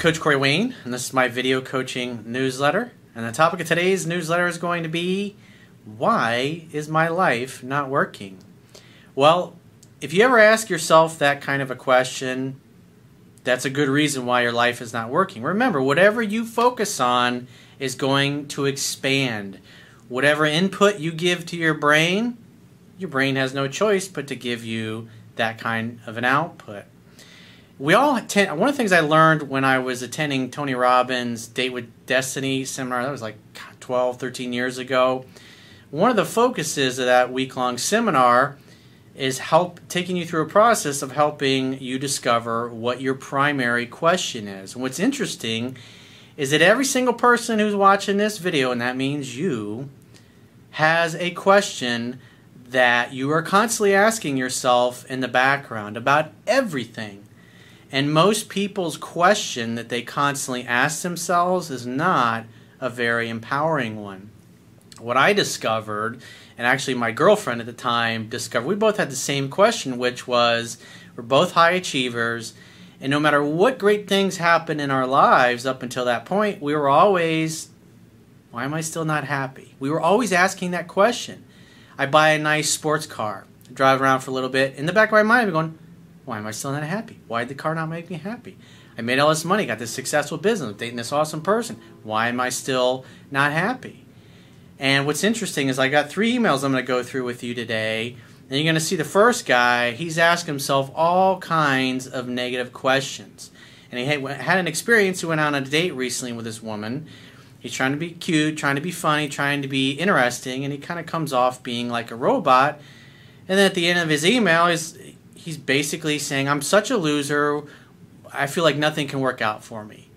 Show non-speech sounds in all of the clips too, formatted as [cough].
Coach Corey Wayne, and this is my video coaching newsletter. And the topic of today's newsletter is going to be Why is my life not working? Well, if you ever ask yourself that kind of a question, that's a good reason why your life is not working. Remember, whatever you focus on is going to expand. Whatever input you give to your brain, your brain has no choice but to give you that kind of an output we all attend. One of the things I learned when I was attending Tony Robbins' Date with Destiny seminar, that was like 12, 13 years ago. One of the focuses of that week long seminar is help taking you through a process of helping you discover what your primary question is. And what's interesting is that every single person who's watching this video, and that means you, has a question that you are constantly asking yourself in the background about everything and most people's question that they constantly ask themselves is not a very empowering one. What I discovered, and actually my girlfriend at the time discovered, we both had the same question, which was we're both high achievers, and no matter what great things happen in our lives up until that point, we were always, why am I still not happy? We were always asking that question. I buy a nice sports car, drive around for a little bit. In the back of my mind, I'm going, why am I still not happy? Why did the car not make me happy? I made all this money, got this successful business, dating this awesome person. Why am I still not happy? And what's interesting is I got three emails I'm going to go through with you today. And you're going to see the first guy, he's asked himself all kinds of negative questions. And he had an experience, he went on a date recently with this woman. He's trying to be cute, trying to be funny, trying to be interesting, and he kind of comes off being like a robot. And then at the end of his email, he's, he's basically saying, I'm such a loser. I feel like nothing can work out for me.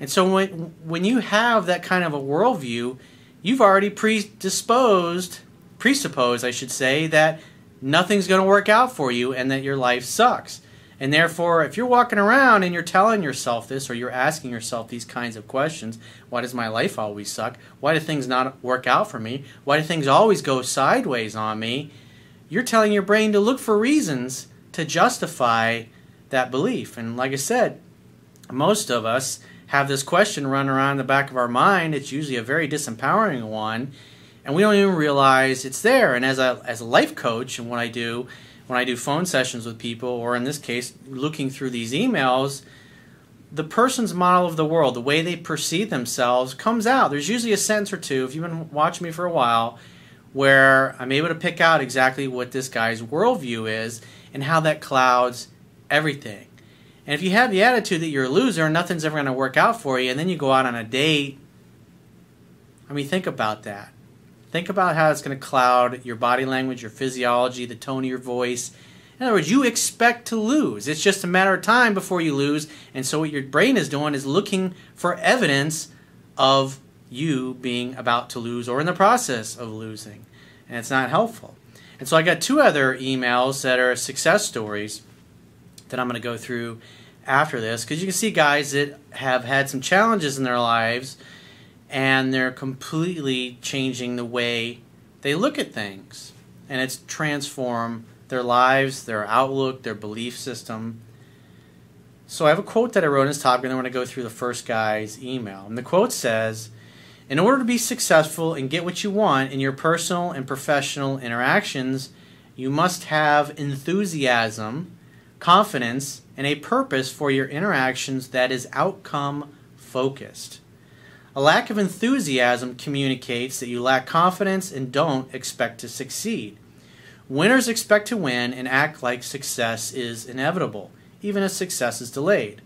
And so when when you have that kind of a worldview, you've already predisposed, presupposed, I should say, that nothing's going to work out for you and that your life sucks. And therefore, if you're walking around and you're telling yourself this or you're asking yourself these kinds of questions, why does my life always suck? Why do things not work out for me? Why do things always go sideways on me? You're telling your brain to look for reasons to justify that belief. And like I said, most of us have this question run around the back of our mind. It's usually a very disempowering one, and we don't even realize it's there. And as a as a life coach, and what I do when I do phone sessions with people, or in this case, looking through these emails, the person's model of the world, the way they perceive themselves, comes out. There's usually a sentence or two, if you've been watching me for a while, where I'm able to pick out exactly what this guy's worldview is and how that clouds everything. And if you have the attitude that you're a loser and nothing's ever going to work out for you, and then you go out on a date, I mean, think about that. Think about how it's going to cloud your body language, your physiology, the tone of your voice. In other words, you expect to lose. It's just a matter of time before you lose. And so, what your brain is doing is looking for evidence of you being about to lose or in the process of losing. And it's not helpful. And so I got two other emails that are success stories that I'm going to go through after this because you can see guys that have had some challenges in their lives and they're completely changing the way they look at things and it's transformed their lives, their outlook, their belief system. So I have a quote that I wrote in this topic and I'm going to go through the first guy's email. And the quote says, in order to be successful and get what you want in your personal and professional interactions, you must have enthusiasm, confidence, and a purpose for your interactions that is outcome focused. A lack of enthusiasm communicates that you lack confidence and don't expect to succeed. Winners expect to win and act like success is inevitable, even if success is delayed.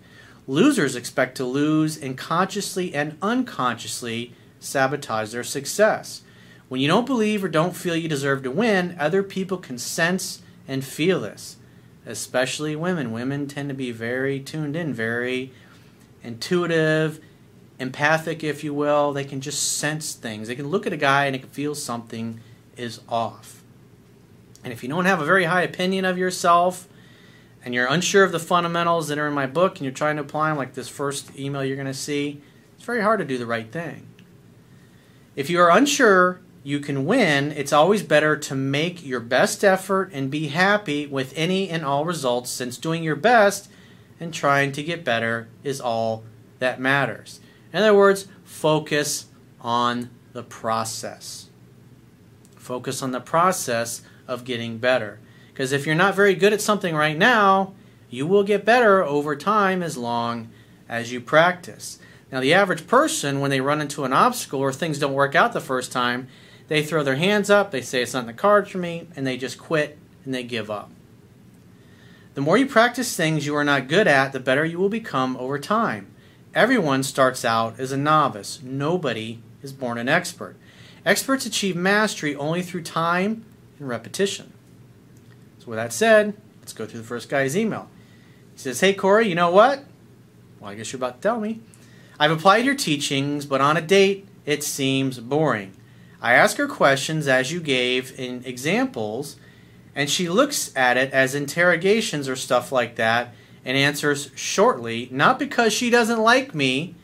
Losers expect to lose and consciously and unconsciously sabotage their success. When you don't believe or don't feel you deserve to win, other people can sense and feel this, especially women. Women tend to be very tuned in, very intuitive, empathic, if you will. They can just sense things. They can look at a guy and they can feel something is off. And if you don't have a very high opinion of yourself, and you're unsure of the fundamentals that are in my book and you're trying to apply them, like this first email you're going to see, it's very hard to do the right thing. If you are unsure you can win, it's always better to make your best effort and be happy with any and all results since doing your best and trying to get better is all that matters. In other words, focus on the process. Focus on the process of getting better. Because if you're not very good at something right now, you will get better over time as long as you practice. Now, the average person, when they run into an obstacle or things don't work out the first time, they throw their hands up, they say it's not in the cards for me, and they just quit and they give up. The more you practice things you are not good at, the better you will become over time. Everyone starts out as a novice. Nobody is born an expert. Experts achieve mastery only through time and repetition. So, with that said, let's go through the first guy's email. He says, Hey, Corey, you know what? Well, I guess you're about to tell me. I've applied your teachings, but on a date, it seems boring. I ask her questions as you gave in examples, and she looks at it as interrogations or stuff like that and answers shortly, not because she doesn't like me,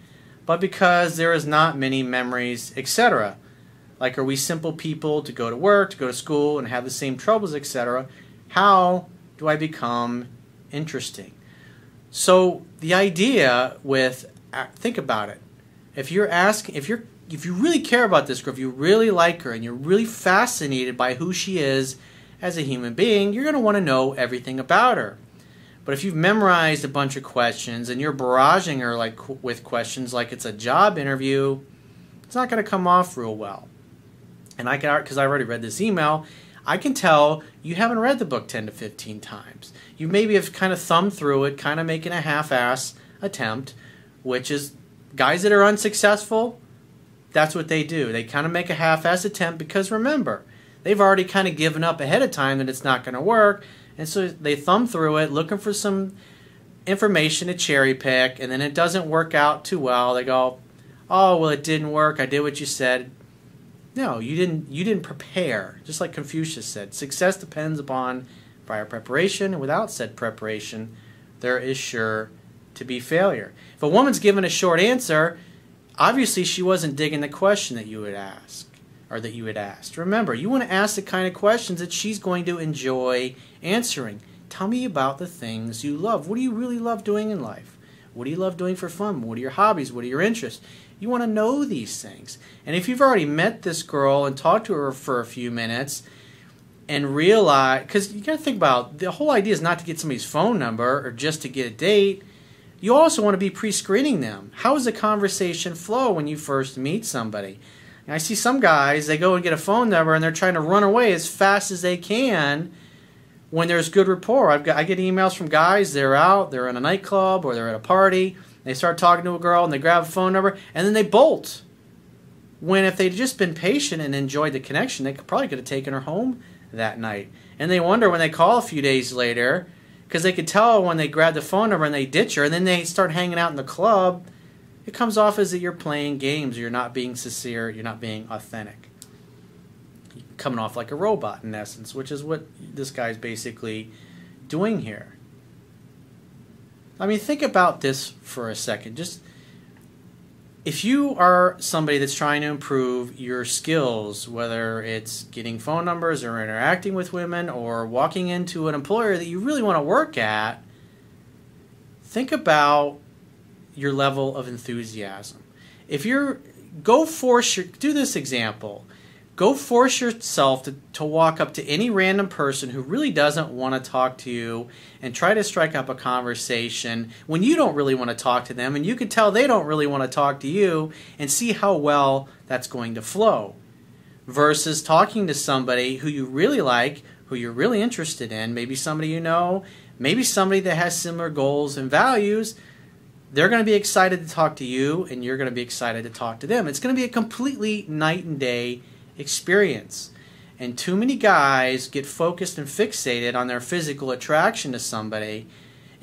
but because there is not many memories, etc. Like, are we simple people to go to work, to go to school, and have the same troubles, etc.? How do I become interesting? So, the idea with think about it. If you're asking, if you're, if you really care about this girl, if you really like her, and you're really fascinated by who she is as a human being, you're going to want to know everything about her. But if you've memorized a bunch of questions and you're barraging her like with questions like it's a job interview, it's not going to come off real well. And I can, because I already read this email, I can tell you haven't read the book 10 to 15 times. You maybe have kind of thumbed through it, kind of making a half ass attempt, which is guys that are unsuccessful, that's what they do. They kind of make a half ass attempt because remember, they've already kind of given up ahead of time that it's not going to work. And so they thumb through it looking for some information to cherry pick, and then it doesn't work out too well. They go, "Oh, well, it didn't work. I did what you said." No, you didn't. You didn't prepare. Just like Confucius said, success depends upon prior preparation, and without said preparation, there is sure to be failure. If a woman's given a short answer, obviously she wasn't digging the question that you would ask or that you had asked. Remember, you want to ask the kind of questions that she's going to enjoy answering. Tell me about the things you love. What do you really love doing in life? What do you love doing for fun? What are your hobbies? What are your interests? You want to know these things. And if you've already met this girl and talked to her for a few minutes and realize, because you got to think about the whole idea is not to get somebody's phone number or just to get a date you also want to be pre screening them. How does the conversation flow when you first meet somebody? And I see some guys, they go and get a phone number and they're trying to run away as fast as they can when there's good rapport. I've got, I get emails from guys, they're out, they're in a nightclub or they're at a party, they start talking to a girl and they grab a phone number and then they bolt. When if they'd just been patient and enjoyed the connection, they could probably could have taken her home that night. And they wonder when they call a few days later because they could tell when they grab the phone number and they ditch her, and then they start hanging out in the club. It comes off as that you're playing games, you're not being sincere, you're not being authentic. You're coming off like a robot in essence, which is what this guy's basically doing here. I mean, think about this for a second. Just if you are somebody that's trying to improve your skills, whether it's getting phone numbers or interacting with women or walking into an employer that you really want to work at, think about your level of enthusiasm. If you're go force your do this example. Go force yourself to, to walk up to any random person who really doesn't want to talk to you and try to strike up a conversation when you don't really want to talk to them and you can tell they don't really want to talk to you and see how well that's going to flow. Versus talking to somebody who you really like, who you're really interested in, maybe somebody you know, maybe somebody that has similar goals and values. They're going to be excited to talk to you and you're going to be excited to talk to them. It's going to be a completely night and day experience. And too many guys get focused and fixated on their physical attraction to somebody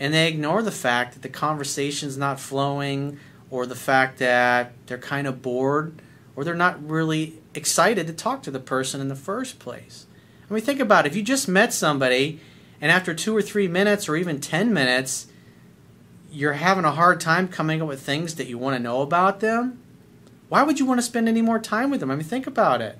and they ignore the fact that the conversation's not flowing or the fact that they're kind of bored or they're not really excited to talk to the person in the first place. I mean, think about it. If you just met somebody and after two or three minutes or even 10 minutes, you're having a hard time coming up with things that you want to know about them, why would you want to spend any more time with them? I mean, think about it.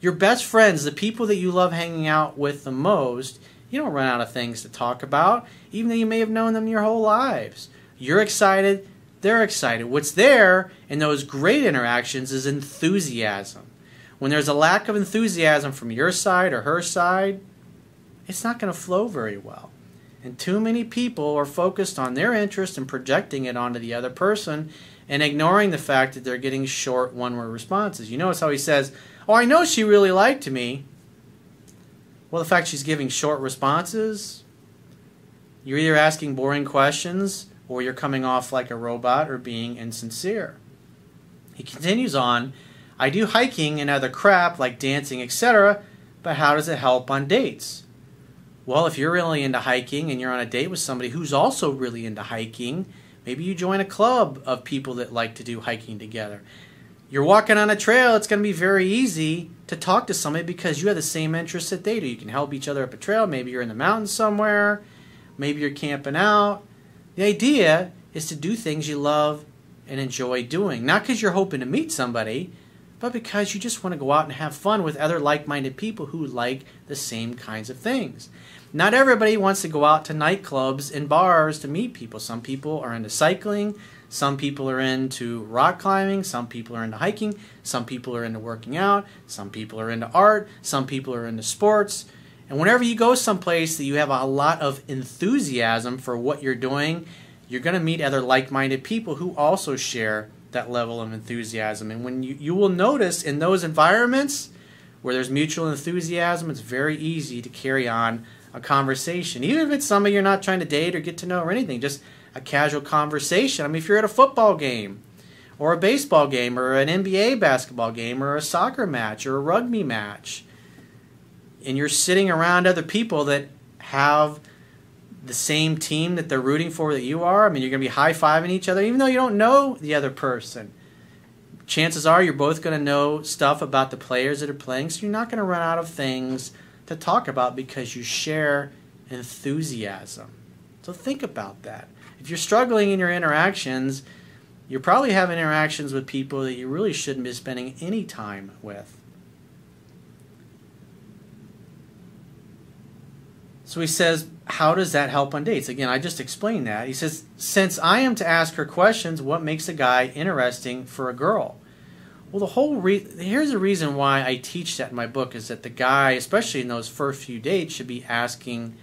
Your best friends, the people that you love hanging out with the most, you don't run out of things to talk about, even though you may have known them your whole lives. You're excited, they're excited. What's there in those great interactions is enthusiasm. When there's a lack of enthusiasm from your side or her side, it's not going to flow very well. And too many people are focused on their interest and projecting it onto the other person and ignoring the fact that they're getting short one word responses. You notice how he says, Oh, I know she really liked me. Well, the fact she's giving short responses, you're either asking boring questions or you're coming off like a robot or being insincere. He continues on, I do hiking and other crap like dancing, etc., but how does it help on dates? Well, if you're really into hiking and you're on a date with somebody who's also really into hiking, maybe you join a club of people that like to do hiking together. You're walking on a trail, it's going to be very easy to talk to somebody because you have the same interests that they do. You can help each other up a trail. Maybe you're in the mountains somewhere, maybe you're camping out. The idea is to do things you love and enjoy doing, not because you're hoping to meet somebody, but because you just want to go out and have fun with other like minded people who like the same kinds of things. Not everybody wants to go out to nightclubs and bars to meet people. Some people are into cycling, some people are into rock climbing, some people are into hiking, some people are into working out, some people are into art, some people are into sports. And whenever you go someplace that you have a lot of enthusiasm for what you're doing, you're going to meet other like minded people who also share that level of enthusiasm. And when you, you will notice in those environments where there's mutual enthusiasm, it's very easy to carry on a conversation. Even if it's somebody you're not trying to date or get to know or anything, just a casual conversation. I mean, if you're at a football game or a baseball game or an NBA basketball game or a soccer match or a rugby match, and you're sitting around other people that have the same team that they're rooting for that you are, I mean, you're going to be high fiving each other, even though you don't know the other person. Chances are you're both going to know stuff about the players that are playing, so you're not going to run out of things to talk about because you share enthusiasm. So think about that. If you're struggling in your interactions, you're probably having interactions with people that you really shouldn't be spending any time with. So he says, How does that help on dates? Again, I just explained that. He says, Since I am to ask her questions, what makes a guy interesting for a girl? Well, the whole re- here's the reason why I teach that in my book is that the guy, especially in those first few dates, should be asking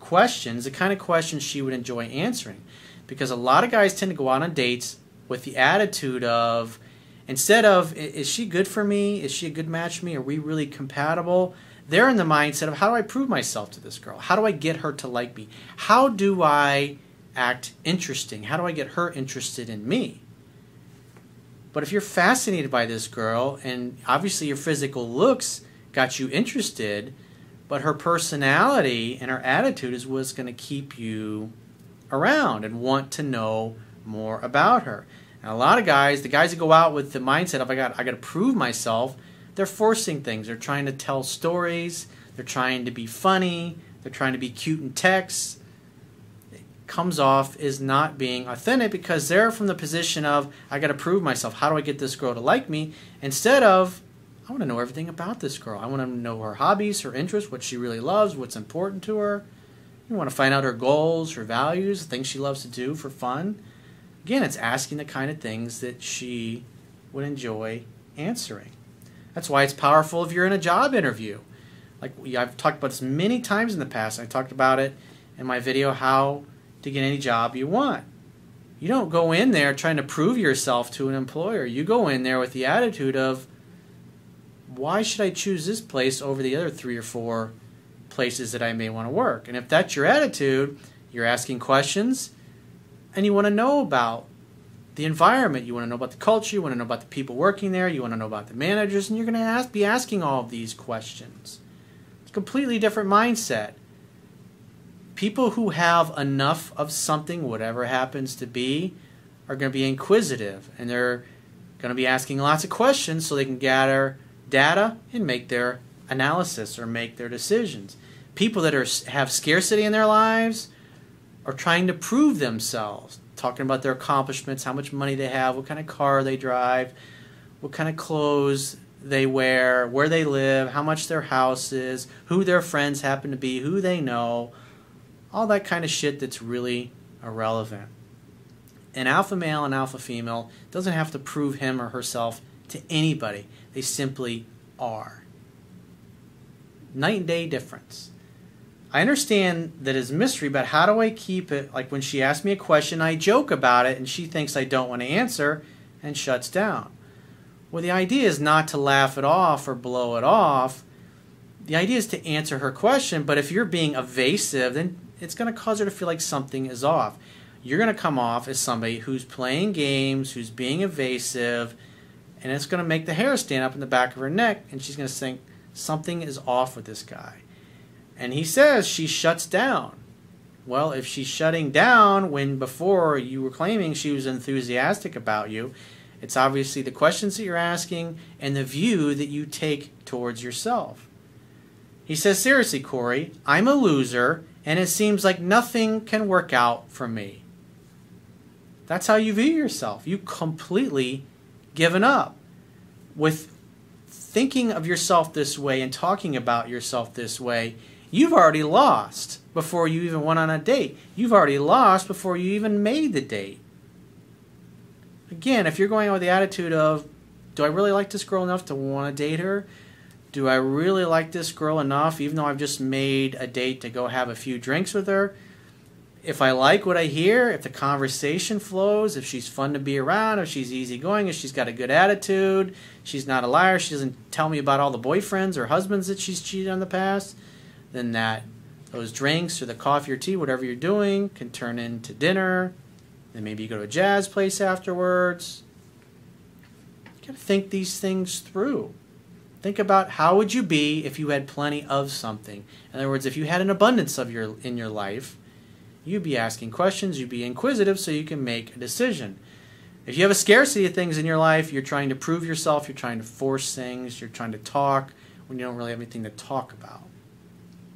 questions, the kind of questions she would enjoy answering. Because a lot of guys tend to go out on dates with the attitude of, instead of, is she good for me? Is she a good match for me? Are we really compatible? They're in the mindset of how do I prove myself to this girl? How do I get her to like me? How do I act interesting? How do I get her interested in me? But if you're fascinated by this girl and obviously your physical looks got you interested, but her personality and her attitude is what's going to keep you around and want to know more about her. And a lot of guys, the guys that go out with the mindset of I got I got to prove myself, they're forcing things. They're trying to tell stories. They're trying to be funny. They're trying to be cute in text. It comes off as not being authentic because they're from the position of, I got to prove myself. How do I get this girl to like me? Instead of, I want to know everything about this girl. I want to know her hobbies, her interests, what she really loves, what's important to her. You want to find out her goals, her values, the things she loves to do for fun. Again, it's asking the kind of things that she would enjoy answering. That's why it's powerful if you're in a job interview. Like I've talked about this many times in the past. I talked about it in my video how to get any job you want. You don't go in there trying to prove yourself to an employer. You go in there with the attitude of why should I choose this place over the other three or four places that I may want to work? And if that's your attitude, you're asking questions and you want to know about the environment. You want to know about the culture. You want to know about the people working there. You want to know about the managers, and you're going to ask, be asking all of these questions. It's a completely different mindset. People who have enough of something, whatever happens to be, are going to be inquisitive, and they're going to be asking lots of questions so they can gather data and make their analysis or make their decisions. People that are have scarcity in their lives are trying to prove themselves talking about their accomplishments, how much money they have, what kind of car they drive, what kind of clothes they wear, where they live, how much their house is, who their friends happen to be, who they know, all that kind of shit that's really irrelevant. An alpha male and alpha female doesn't have to prove him or herself to anybody. They simply are. Night and day difference. I understand that is mystery, but how do I keep it? Like when she asks me a question, I joke about it and she thinks I don't want to answer and shuts down. Well, the idea is not to laugh it off or blow it off. The idea is to answer her question, but if you're being evasive, then it's going to cause her to feel like something is off. You're going to come off as somebody who's playing games, who's being evasive, and it's going to make the hair stand up in the back of her neck, and she's going to think something is off with this guy. And he says she shuts down. Well, if she's shutting down when before you were claiming she was enthusiastic about you, it's obviously the questions that you're asking and the view that you take towards yourself. He says, Seriously, Corey, I'm a loser, and it seems like nothing can work out for me. That's how you view yourself. You completely given up. With thinking of yourself this way and talking about yourself this way, you've already lost before you even went on a date. You've already lost before you even made the date again, if you're going with the attitude of, do I really like this girl enough to want to date her? Do I really like this girl enough, even though I've just made a date to go have a few drinks with her? If I like what I hear, if the conversation flows, if she's fun to be around, if she's easygoing, if she's got a good attitude, she's not a liar, she doesn't tell me about all the boyfriends or husbands that she's cheated on the past, then that those drinks or the coffee or tea, whatever you're doing, can turn into dinner, then maybe you go to a jazz place afterwards. You got to think these things through. Think about how would you be if you had plenty of something. In other words, if you had an abundance of your in your life, you'd be asking questions, you'd be inquisitive so you can make a decision. If you have a scarcity of things in your life, you're trying to prove yourself, you're trying to force things, you're trying to talk when you don't really have anything to talk about.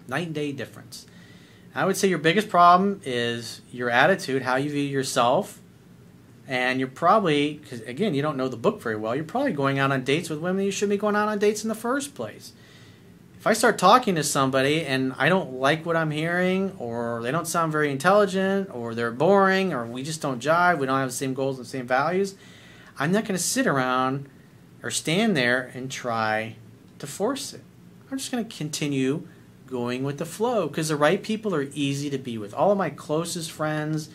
Night and day difference. I would say your biggest problem is your attitude, how you view yourself. And you're probably, because again, you don't know the book very well, you're probably going out on dates with women you shouldn't be going out on dates in the first place. If I start talking to somebody and I don't like what I'm hearing, or they don't sound very intelligent, or they're boring, or we just don't jive, we don't have the same goals and the same values, I'm not going to sit around or stand there and try to force it. I'm just going to continue going with the flow because the right people are easy to be with. All of my closest friends,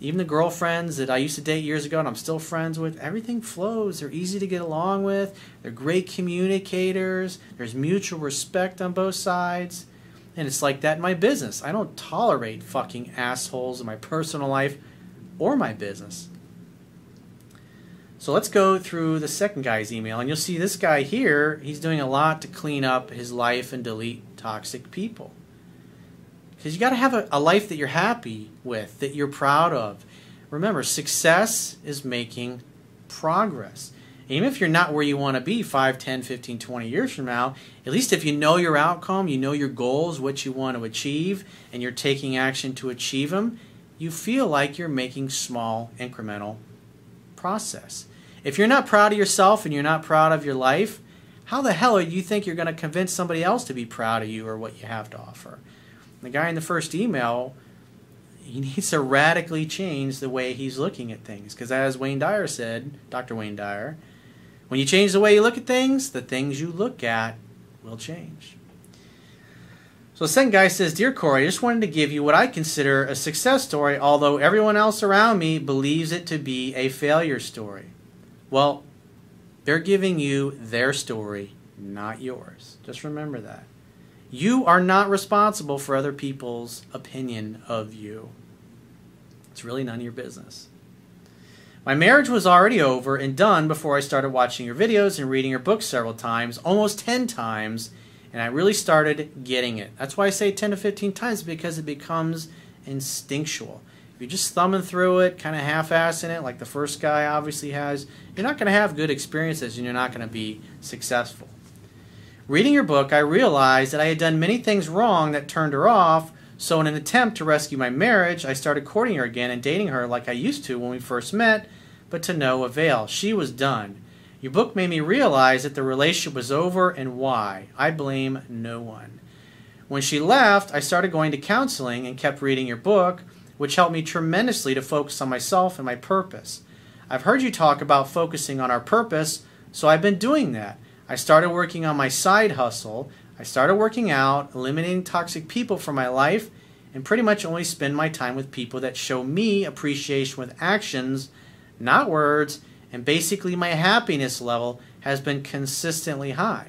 even the girlfriends that I used to date years ago and I'm still friends with, everything flows. They're easy to get along with. They're great communicators. There's mutual respect on both sides. And it's like that in my business. I don't tolerate fucking assholes in my personal life or my business. So let's go through the second guy's email, and you'll see this guy here, he's doing a lot to clean up his life and delete toxic people. Because you got to have a, a life that you're happy with, that you're proud of. Remember, success is making progress. Even if you're not where you want to be 5, 10, 15, 20 years from now, at least if you know your outcome, you know your goals, what you want to achieve, and you're taking action to achieve them, you feel like you're making small incremental process. If you're not proud of yourself and you're not proud of your life, how the hell do you think you're going to convince somebody else to be proud of you or what you have to offer? The guy in the first email, he [laughs] needs to radically change the way he's looking at things. Because as Wayne Dyer said, Dr. Wayne Dyer, when you change the way you look at things, the things you look at will change. So the second guy says, Dear Corey, I just wanted to give you what I consider a success story, although everyone else around me believes it to be a failure story. Well, they're giving you their story, not yours. Just remember that. You are not responsible for other people's opinion of you. It's really none of your business. My marriage was already over and done before I started watching your videos and reading your books several times, almost 10 times and I really started getting it. That's why I say 10 to 15 times because it becomes instinctual. If you're just thumbing through it, kind of half-assing it, like the first guy obviously has, you're not going to have good experiences and you're not going to be successful. Reading your book, I realized that I had done many things wrong that turned her off, so in an attempt to rescue my marriage, I started courting her again and dating her like I used to when we first met, but to no avail. She was done. Your book made me realize that the relationship was over and why. I blame no one. When she left, I started going to counseling and kept reading your book, which helped me tremendously to focus on myself and my purpose. I've heard you talk about focusing on our purpose, so I've been doing that. I started working on my side hustle. I started working out, eliminating toxic people from my life, and pretty much only spend my time with people that show me appreciation with actions, not words, and basically my happiness level has been consistently high.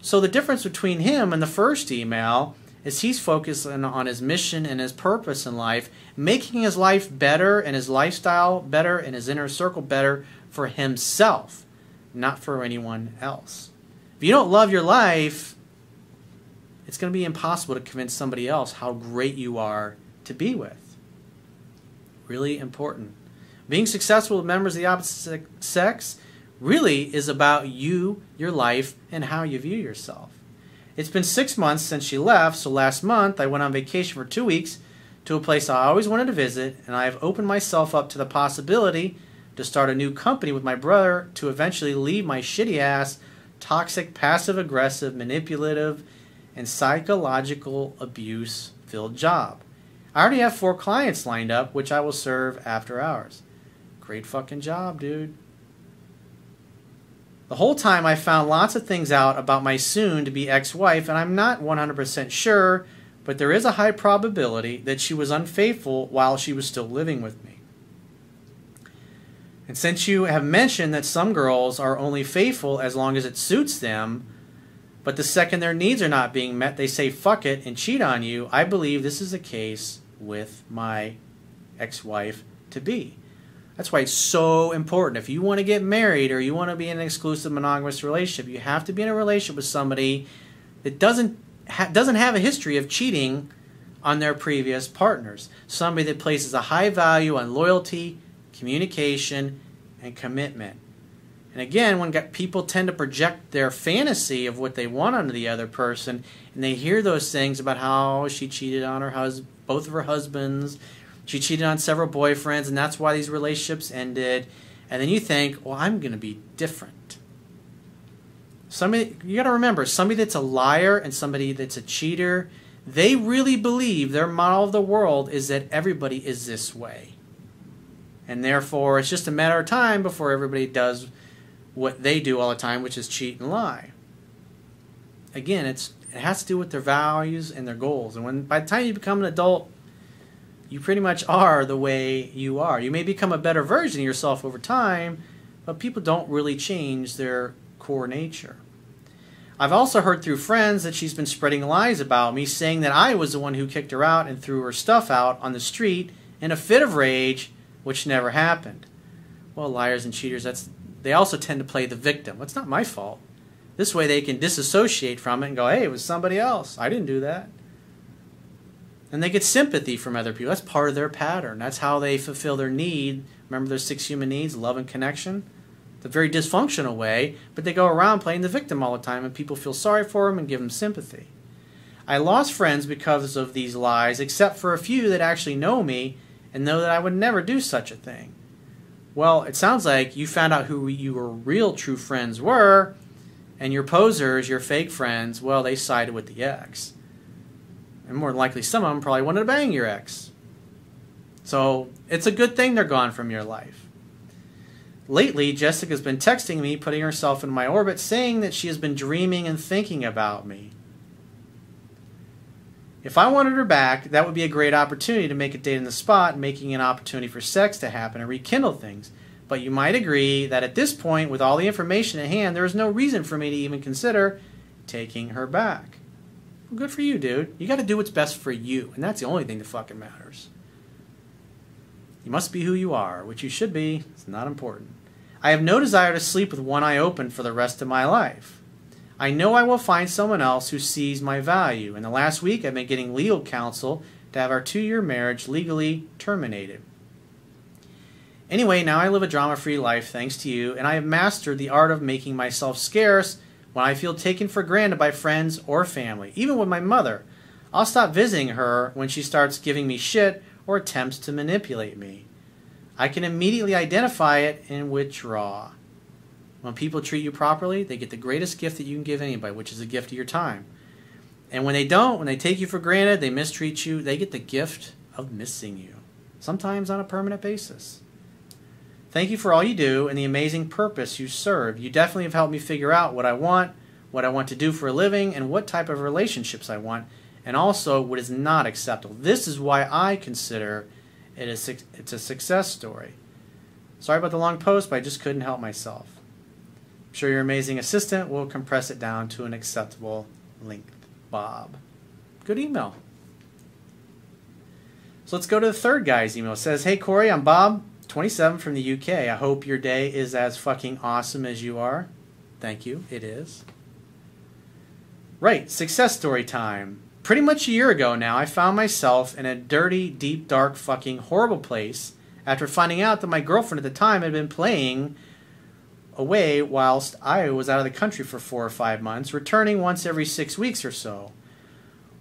So the difference between him and the first email is he's focusing on his mission and his purpose in life, making his life better and his lifestyle better and his inner circle better for himself, not for anyone else. If you don't love your life, it's going to be impossible to convince somebody else how great you are to be with. Really important. Being successful with members of the opposite sex really is about you, your life, and how you view yourself. It's been six months since she left, so last month I went on vacation for two weeks to a place I always wanted to visit, and I have opened myself up to the possibility to start a new company with my brother to eventually leave my shitty ass, toxic, passive aggressive, manipulative, and psychological abuse filled job. I already have four clients lined up, which I will serve after hours. Great fucking job, dude. The whole time I found lots of things out about my soon to be ex wife, and I'm not 100% sure, but there is a high probability that she was unfaithful while she was still living with me. And since you have mentioned that some girls are only faithful as long as it suits them, but the second their needs are not being met, they say fuck it and cheat on you, I believe this is the case with my ex wife to be. That's why it's so important. If you want to get married or you want to be in an exclusive monogamous relationship, you have to be in a relationship with somebody that doesn't ha- doesn't have a history of cheating on their previous partners. Somebody that places a high value on loyalty, communication, and commitment. And again, when people tend to project their fantasy of what they want onto the other person, and they hear those things about how she cheated on her husband, both of her husbands, she cheated on several boyfriends, and that's why these relationships ended. And then you think, well, I'm going to be different. Somebody, you got to remember, somebody that's a liar and somebody that's a cheater, they really believe their model of the world is that everybody is this way. And therefore, it's just a matter of time before everybody does what they do all the time, which is cheat and lie. Again, it's it has to do with their values and their goals. And when by the time you become an adult, you pretty much are the way you are. You may become a better version of yourself over time, but people don't really change their core nature. I've also heard through friends that she's been spreading lies about me, saying that I was the one who kicked her out and threw her stuff out on the street in a fit of rage, which never happened. Well, liars and cheaters, that's they also tend to play the victim. It's not my fault. This way they can disassociate from it and go, hey, it was somebody else. I didn't do that. And they get sympathy from other people. That's part of their pattern. That's how they fulfill their need. Remember their six human needs love and connection? It's a very dysfunctional way, but they go around playing the victim all the time, and people feel sorry for them and give them sympathy. I lost friends because of these lies, except for a few that actually know me and know that I would never do such a thing. Well, it sounds like you found out who your real true friends were, and your posers, your fake friends, well, they sided with the ex. And more likely, some of them probably wanted to bang your ex. So it's a good thing they're gone from your life. Lately, Jessica's been texting me, putting herself in my orbit, saying that she has been dreaming and thinking about me. If I wanted her back, that would be a great opportunity to make a date in the spot, making an opportunity for sex to happen and rekindle things. But you might agree that at this point, with all the information at hand, there is no reason for me to even consider taking her back. Good for you, dude. You got to do what's best for you, and that's the only thing that fucking matters. You must be who you are, which you should be. It's not important. I have no desire to sleep with one eye open for the rest of my life. I know I will find someone else who sees my value. In the last week, I've been getting legal counsel to have our two year marriage legally terminated. Anyway, now I live a drama free life thanks to you, and I have mastered the art of making myself scarce when I feel taken for granted by friends or family, even with my mother. I'll stop visiting her when she starts giving me shit or attempts to manipulate me. I can immediately identify it and withdraw. When people treat you properly, they get the greatest gift that you can give anybody, which is a gift of your time. And when they don't, when they take you for granted, they mistreat you, they get the gift of missing you. sometimes on a permanent basis. Thank you for all you do and the amazing purpose you serve. You definitely have helped me figure out what I want, what I want to do for a living, and what type of relationships I want, and also what is not acceptable. This is why I consider it a, it's a success story. Sorry about the long post, but I just couldn't help myself. I'm sure your amazing assistant will compress it down to an acceptable length. Bob. Good email. So let's go to the third guy's email. It says, Hey Corey, I'm Bob, 27 from the UK. I hope your day is as fucking awesome as you are. Thank you. It is. Right, success story time. Pretty much a year ago now, I found myself in a dirty, deep, dark, fucking horrible place after finding out that my girlfriend at the time had been playing away whilst I was out of the country for four or five months, returning once every six weeks or so.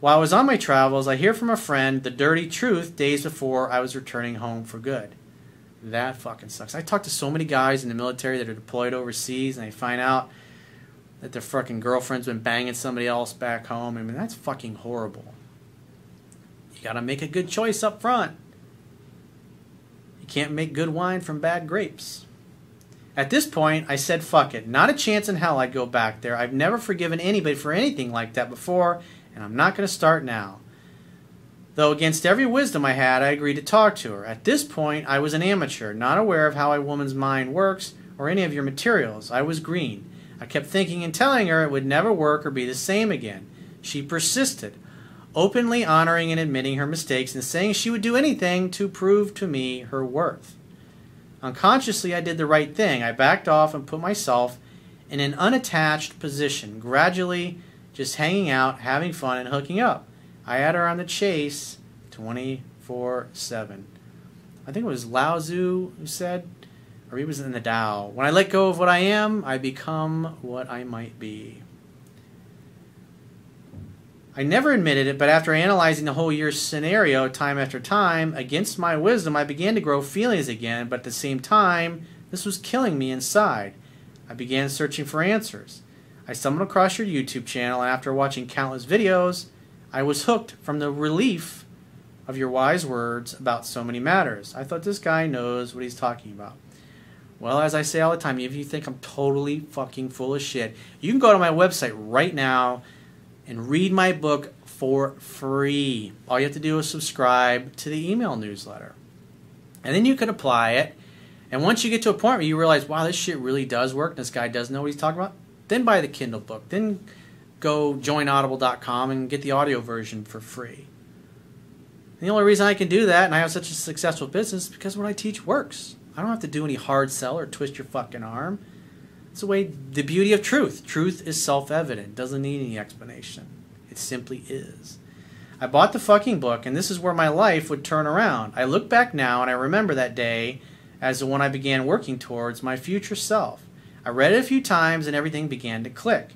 While I was on my travels, I hear from a friend the dirty truth days before I was returning home for good. That fucking sucks. I talk to so many guys in the military that are deployed overseas, and they find out that their fucking girlfriend's been banging somebody else back home. I mean, that's fucking horrible. You gotta make a good choice up front. You can't make good wine from bad grapes. At this point, I said, fuck it. Not a chance in hell I'd go back there. I've never forgiven anybody for anything like that before, and I'm not to start now. Though against every wisdom I had, I agreed to talk to her. At this point, I was an amateur, not aware of how a woman's mind works or any of your materials. I was green. I kept thinking and telling her it would never work or be the same again. She persisted, openly honoring and admitting her mistakes and saying she would do anything to prove to me her worth. Unconsciously, I did the right thing. I backed off and put myself in an unattached position, gradually just hanging out, having fun, and hooking up. I had her on the chase 24 7. I think it was Lao Tzu who said, or he was in the Tao, when I let go of what I am, I become what I might be. I never admitted it, but after analyzing the whole year's scenario time after time, against my wisdom, I began to grow feelings again, but at the same time, this was killing me inside. I began searching for answers. I stumbled across your YouTube channel, and after watching countless videos, I was hooked from the relief of your wise words about so many matters. I thought this guy knows what he's talking about. Well, as I say all the time, if you think I'm totally fucking full of shit, you can go to my website right now and read my book for free. All you have to do is subscribe to the email newsletter. And then you can apply it. And once you get to a point where you realize, wow, this shit really does work, this guy does know what he's talking about, then buy the Kindle book. Then go join audible.com and get the audio version for free. And the only reason I can do that and I have such a successful business is because what I teach works. I don't have to do any hard sell or twist your fucking arm. It's the way the beauty of truth. Truth is self-evident, doesn't need any explanation. It simply is. I bought the fucking book and this is where my life would turn around. I look back now and I remember that day as the one I began working towards my future self. I read it a few times and everything began to click.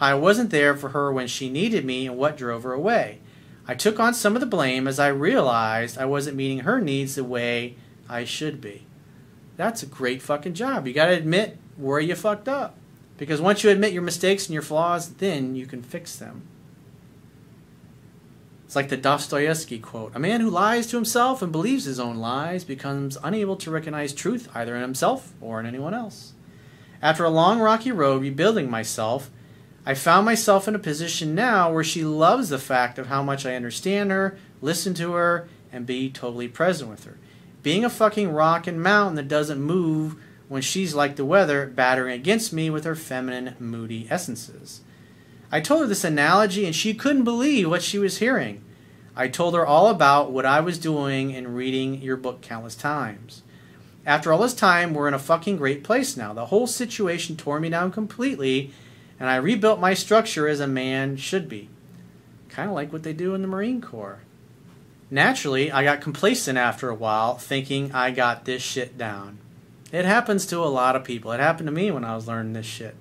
I wasn't there for her when she needed me and what drove her away. I took on some of the blame as I realized I wasn't meeting her needs the way I should be. That's a great fucking job. You got to admit where you fucked up. Because once you admit your mistakes and your flaws, then you can fix them. It's like the Dostoevsky quote A man who lies to himself and believes his own lies becomes unable to recognize truth either in himself or in anyone else. After a long rocky road rebuilding myself, I found myself in a position now where she loves the fact of how much I understand her, listen to her, and be totally present with her. Being a fucking rock and mountain that doesn't move when she's like the weather, battering against me with her feminine, moody essences. I told her this analogy and she couldn't believe what she was hearing. I told her all about what I was doing and reading your book countless times. After all this time, we're in a fucking great place now. The whole situation tore me down completely, and I rebuilt my structure as a man should be. Kind of like what they do in the Marine Corps. Naturally, I got complacent after a while, thinking I got this shit down. It happens to a lot of people. It happened to me when I was learning this shit.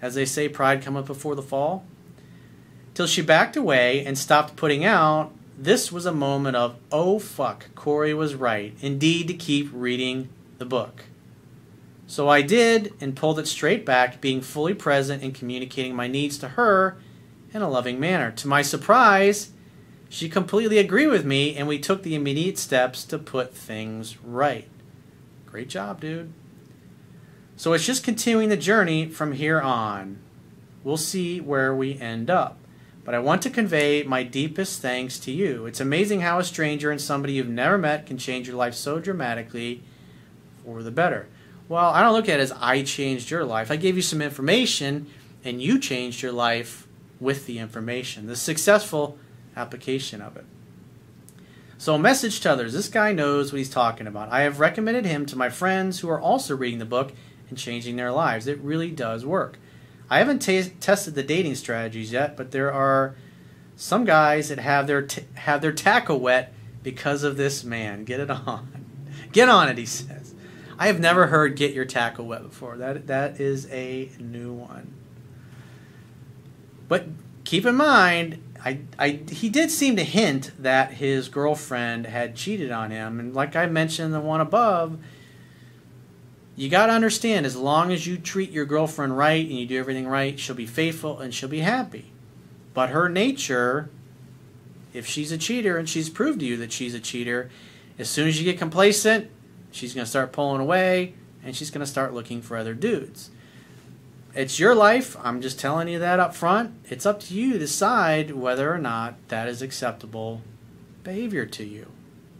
As they say, pride cometh before the fall. Till she backed away and stopped putting out this was a moment of, oh fuck, Corey was right, indeed to keep reading the book. So I did and pulled it straight back, being fully present and communicating my needs to her in a loving manner. To my surprise, She completely agreed with me, and we took the immediate steps to put things right. Great job, dude. So it's just continuing the journey from here on. We'll see where we end up. But I want to convey my deepest thanks to you. It's amazing how a stranger and somebody you've never met can change your life so dramatically for the better. Well, I don't look at it as I changed your life. I gave you some information and you changed your life with the information, the successful application of it. So, a message to others this guy knows what he's talking about. I have recommended him to my friends who are also reading the book and changing their lives. It really does work. I haven't tested the dating strategies yet, but there are some guys that have their have their tackle wet because of this man. Get it on. [laughs] Get on it, he says. I have never heard get your tackle wet before. That that is a new one. But keep in mind, I, I he did seem to hint that his girlfriend had cheated on him, and like I mentioned, the one above, you got to understand as long as you treat your girlfriend right and you do everything right, she'll be faithful and she'll be happy. But her nature, if she's a cheater and she's proved to you that she's a cheater, as soon as you get complacent, she's going to start pulling away and she's going to start looking for other dudes. It's your life. I'm just telling you that up front. It's up to you to decide whether or not that is acceptable behavior to you.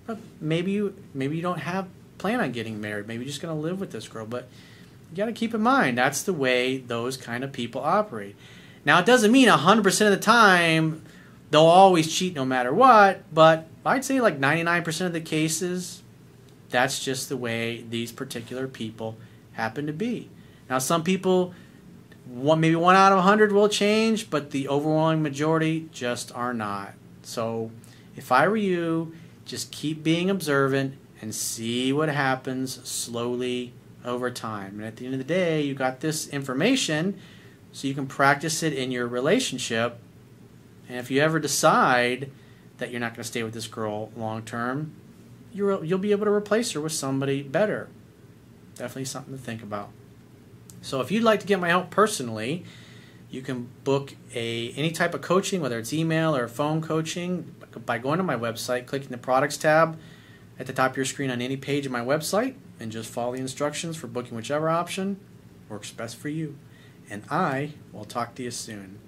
But maybe you maybe you don't have plan on getting married. Maybe you're just going to live with this girl. But you got to keep in mind that's the way those kind of people operate. Now, it doesn't mean 100% of the time they'll always cheat no matter what, but I'd say like 99% of the cases, that's just the way these particular people happen to be. Now, some people, one, maybe one out of 100 will change, but the overwhelming majority just are not. So, if I were you, just keep being observant and see what happens slowly over time. And at the end of the day, you got this information so you can practice it in your relationship. And if you ever decide that you're not going to stay with this girl long term, you'll be able to replace her with somebody better. Definitely something to think about. So if you'd like to get my help personally, you can book a any type of coaching, whether it's email or phone coaching, by going to my website, clicking the products tab at the top of your screen on any page of my website and just follow the instructions for booking whichever option works best for you. And I will talk to you soon.